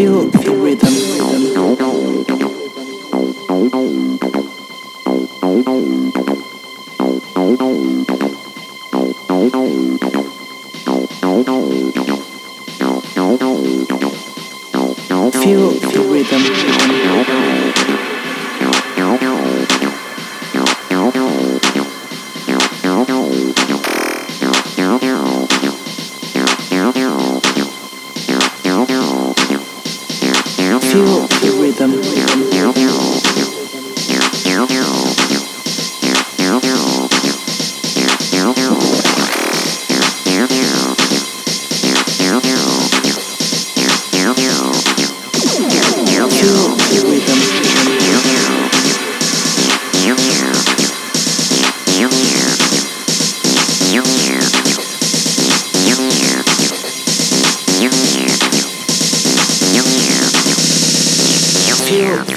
feel the rhythm. Feel the rhythm. Feel the rhythm. Feel the rhythm. Cheers.